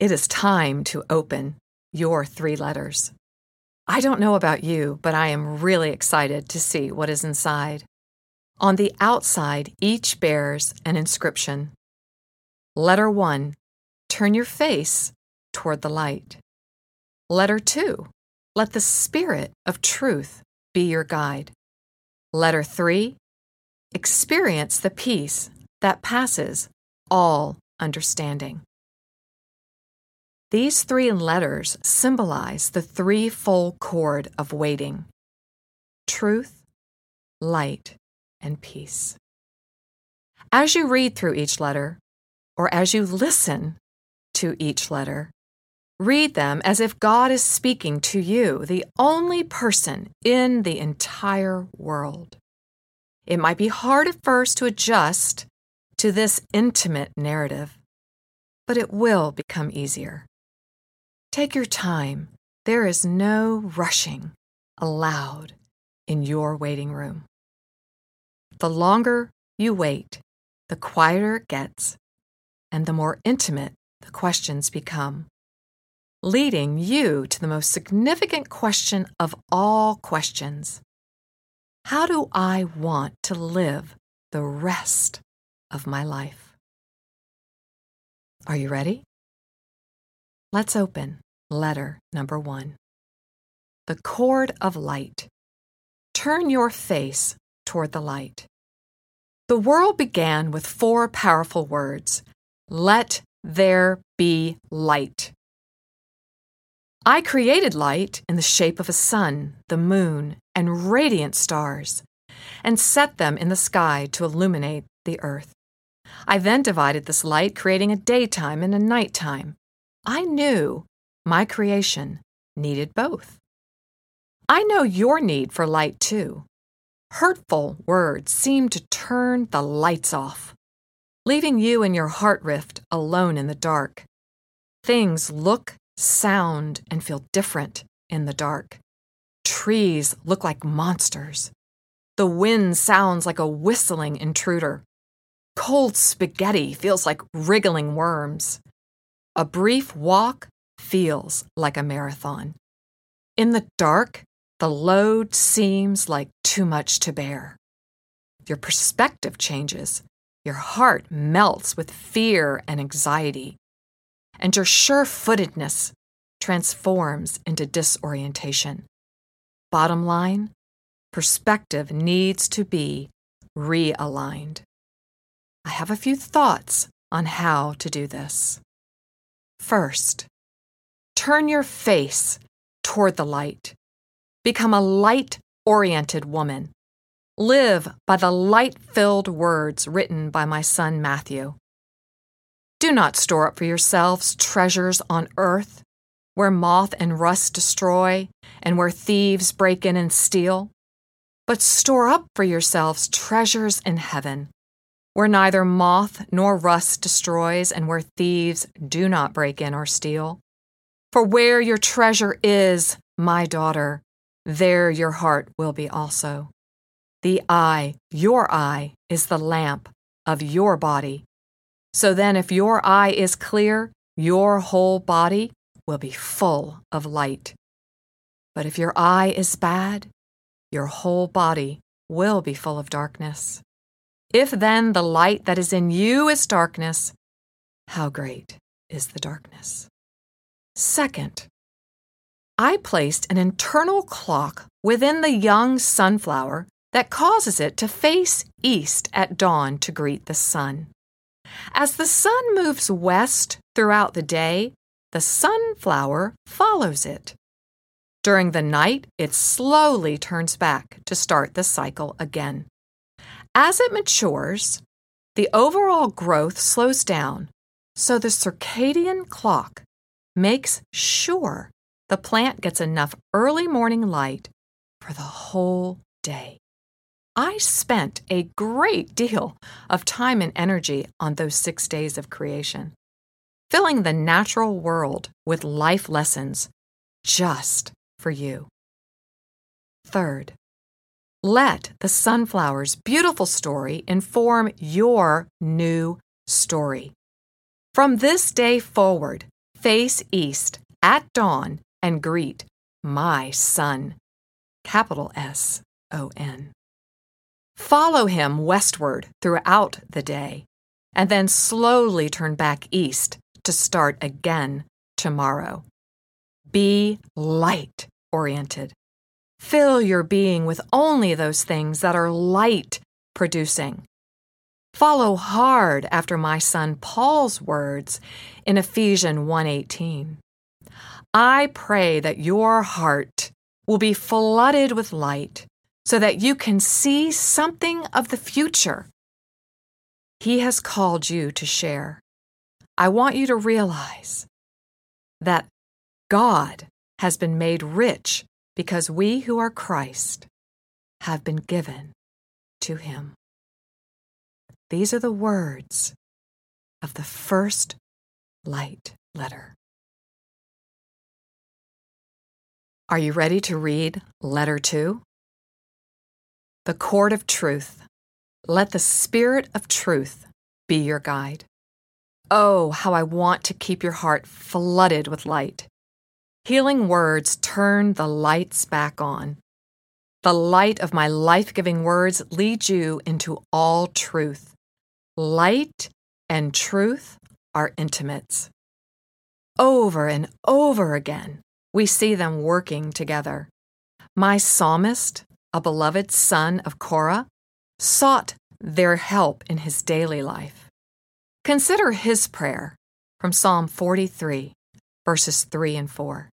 it is time to open your three letters. I don't know about you, but I am really excited to see what is inside. On the outside, each bears an inscription. Letter 1 Turn your face toward the light. Letter 2 Let the Spirit of truth be your guide. Letter 3 Experience the peace that passes all understanding. These three letters symbolize the threefold cord of waiting truth, light, and peace. As you read through each letter, or as you listen to each letter, read them as if God is speaking to you, the only person in the entire world. It might be hard at first to adjust to this intimate narrative, but it will become easier. Take your time. There is no rushing allowed in your waiting room. The longer you wait, the quieter it gets, and the more intimate the questions become, leading you to the most significant question of all questions How do I want to live the rest of my life? Are you ready? Let's open letter number one. The cord of light. Turn your face toward the light. The world began with four powerful words Let there be light. I created light in the shape of a sun, the moon, and radiant stars, and set them in the sky to illuminate the earth. I then divided this light, creating a daytime and a nighttime, I knew my creation needed both. I know your need for light too. Hurtful words seem to turn the lights off, leaving you and your heart rift alone in the dark. Things look, sound, and feel different in the dark. Trees look like monsters. The wind sounds like a whistling intruder. Cold spaghetti feels like wriggling worms. A brief walk feels like a marathon. In the dark, the load seems like too much to bear. Your perspective changes. Your heart melts with fear and anxiety. And your sure footedness transforms into disorientation. Bottom line perspective needs to be realigned. I have a few thoughts on how to do this. First, turn your face toward the light. Become a light oriented woman. Live by the light filled words written by my son Matthew. Do not store up for yourselves treasures on earth, where moth and rust destroy, and where thieves break in and steal, but store up for yourselves treasures in heaven where neither moth nor rust destroys, and where thieves do not break in or steal. For where your treasure is, my daughter, there your heart will be also. The eye, your eye, is the lamp of your body. So then, if your eye is clear, your whole body will be full of light. But if your eye is bad, your whole body will be full of darkness. If then the light that is in you is darkness, how great is the darkness? Second, I placed an internal clock within the young sunflower that causes it to face east at dawn to greet the sun. As the sun moves west throughout the day, the sunflower follows it. During the night, it slowly turns back to start the cycle again. As it matures, the overall growth slows down, so the circadian clock makes sure the plant gets enough early morning light for the whole day. I spent a great deal of time and energy on those six days of creation, filling the natural world with life lessons just for you. Third, let the sunflower's beautiful story inform your new story. From this day forward, face east at dawn and greet my son. Capital S O N. Follow him westward throughout the day, and then slowly turn back east to start again tomorrow. Be light oriented. Fill your being with only those things that are light producing. Follow hard after my son Paul's words in Ephesians 1:18. I pray that your heart will be flooded with light so that you can see something of the future. He has called you to share. I want you to realize that God has been made rich because we who are Christ have been given to him. These are the words of the first light letter. Are you ready to read letter two? The cord of truth. Let the spirit of truth be your guide. Oh, how I want to keep your heart flooded with light. Healing words turn the lights back on. The light of my life giving words leads you into all truth. Light and truth are intimates. Over and over again, we see them working together. My psalmist, a beloved son of Korah, sought their help in his daily life. Consider his prayer from Psalm 43, verses 3 and 4.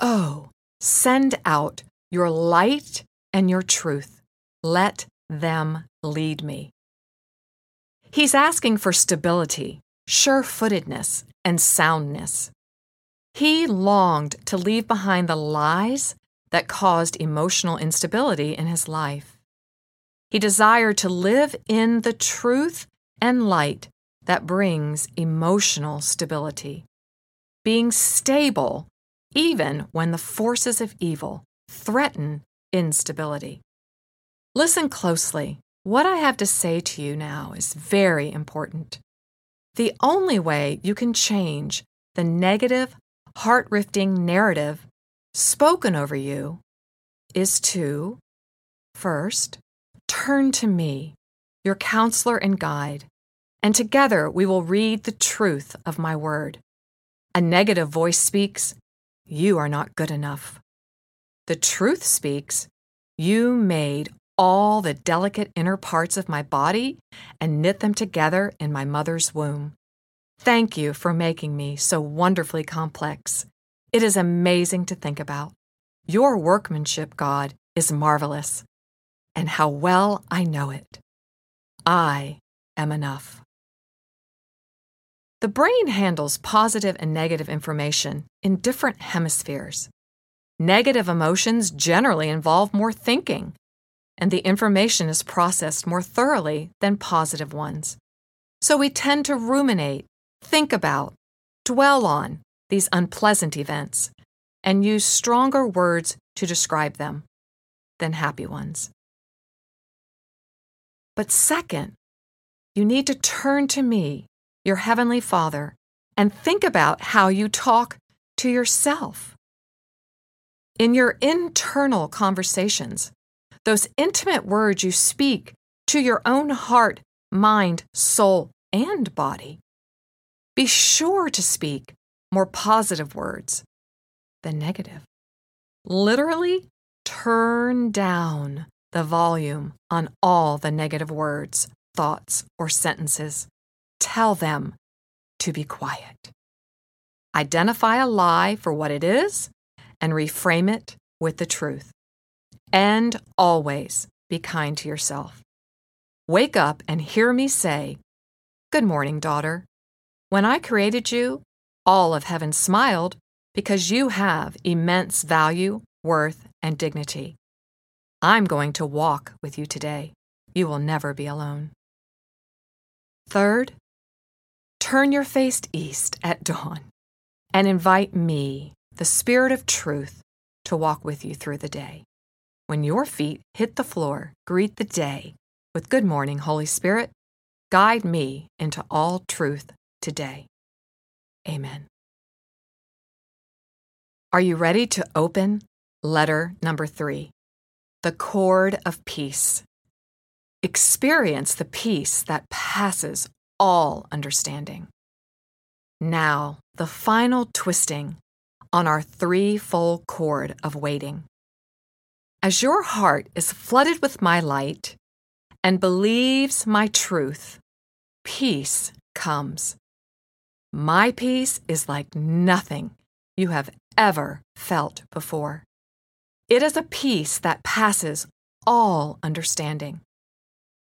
Oh, send out your light and your truth. Let them lead me. He's asking for stability, sure footedness, and soundness. He longed to leave behind the lies that caused emotional instability in his life. He desired to live in the truth and light that brings emotional stability, being stable even when the forces of evil threaten instability. Listen closely. What I have to say to you now is very important. The only way you can change the negative, heart rifting narrative spoken over you is to, first, turn to me, your counselor and guide, and together we will read the truth of my word. A negative voice speaks, You are not good enough. The truth speaks, You made all the delicate inner parts of my body and knit them together in my mother's womb. Thank you for making me so wonderfully complex. It is amazing to think about. Your workmanship, God, is marvelous, and how well I know it. I am enough. The brain handles positive and negative information in different hemispheres. Negative emotions generally involve more thinking, and the information is processed more thoroughly than positive ones. So we tend to ruminate, think about, dwell on, these unpleasant events and use stronger words to describe them than happy ones. But second, you need to turn to me, your Heavenly Father, and think about how you talk to yourself. In your internal conversations, those intimate words you speak to your own heart, mind, soul, and body, be sure to speak more positive words than negative. Literally, turn down the volume on all the negative words, thoughts, or sentences. Tell them to be quiet. Identify a lie for what it is and reframe it with the truth. And always be kind to yourself. Wake up and hear me say, Good morning, daughter. When I created you, all of heaven smiled because you have immense value, worth, and dignity. I'm going to walk with you today. You will never be alone. Third, turn your face east at dawn and invite me, the Spirit of truth, to walk with you through the day. When your feet hit the floor, greet the day with Good morning, Holy Spirit. Guide me into all truth today. Amen. Are you ready to open letter number three? The cord of peace. Experience the peace that passes all understanding. Now, the final twisting on our threefold cord of waiting. As your heart is flooded with my light and believes my truth, peace comes. My peace is like nothing you have ever felt before. It is a peace that passes all understanding.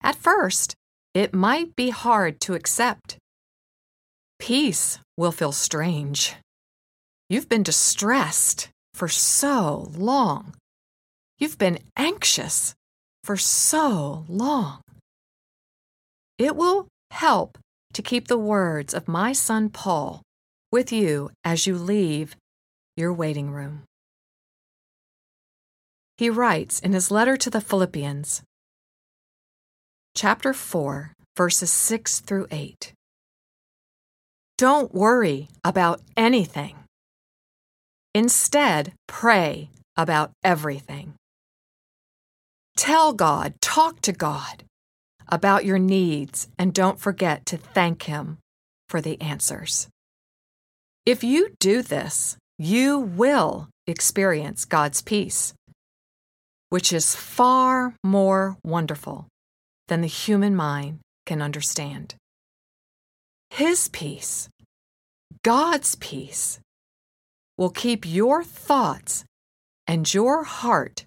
At first, it might be hard to accept. Peace will feel strange. You've been distressed for so long. You've been anxious for so long. It will help to keep the words of my son Paul with you as you leave your waiting room. He writes in his letter to the Philippians, chapter 4, verses 6 through 8. Don't worry about anything. Instead, pray about everything. Tell God, talk to God about your needs, and don't forget to thank Him for the answers. If you do this, you will experience God's peace, which is far more wonderful than the human mind can understand. His peace, God's peace, will keep your thoughts and your heart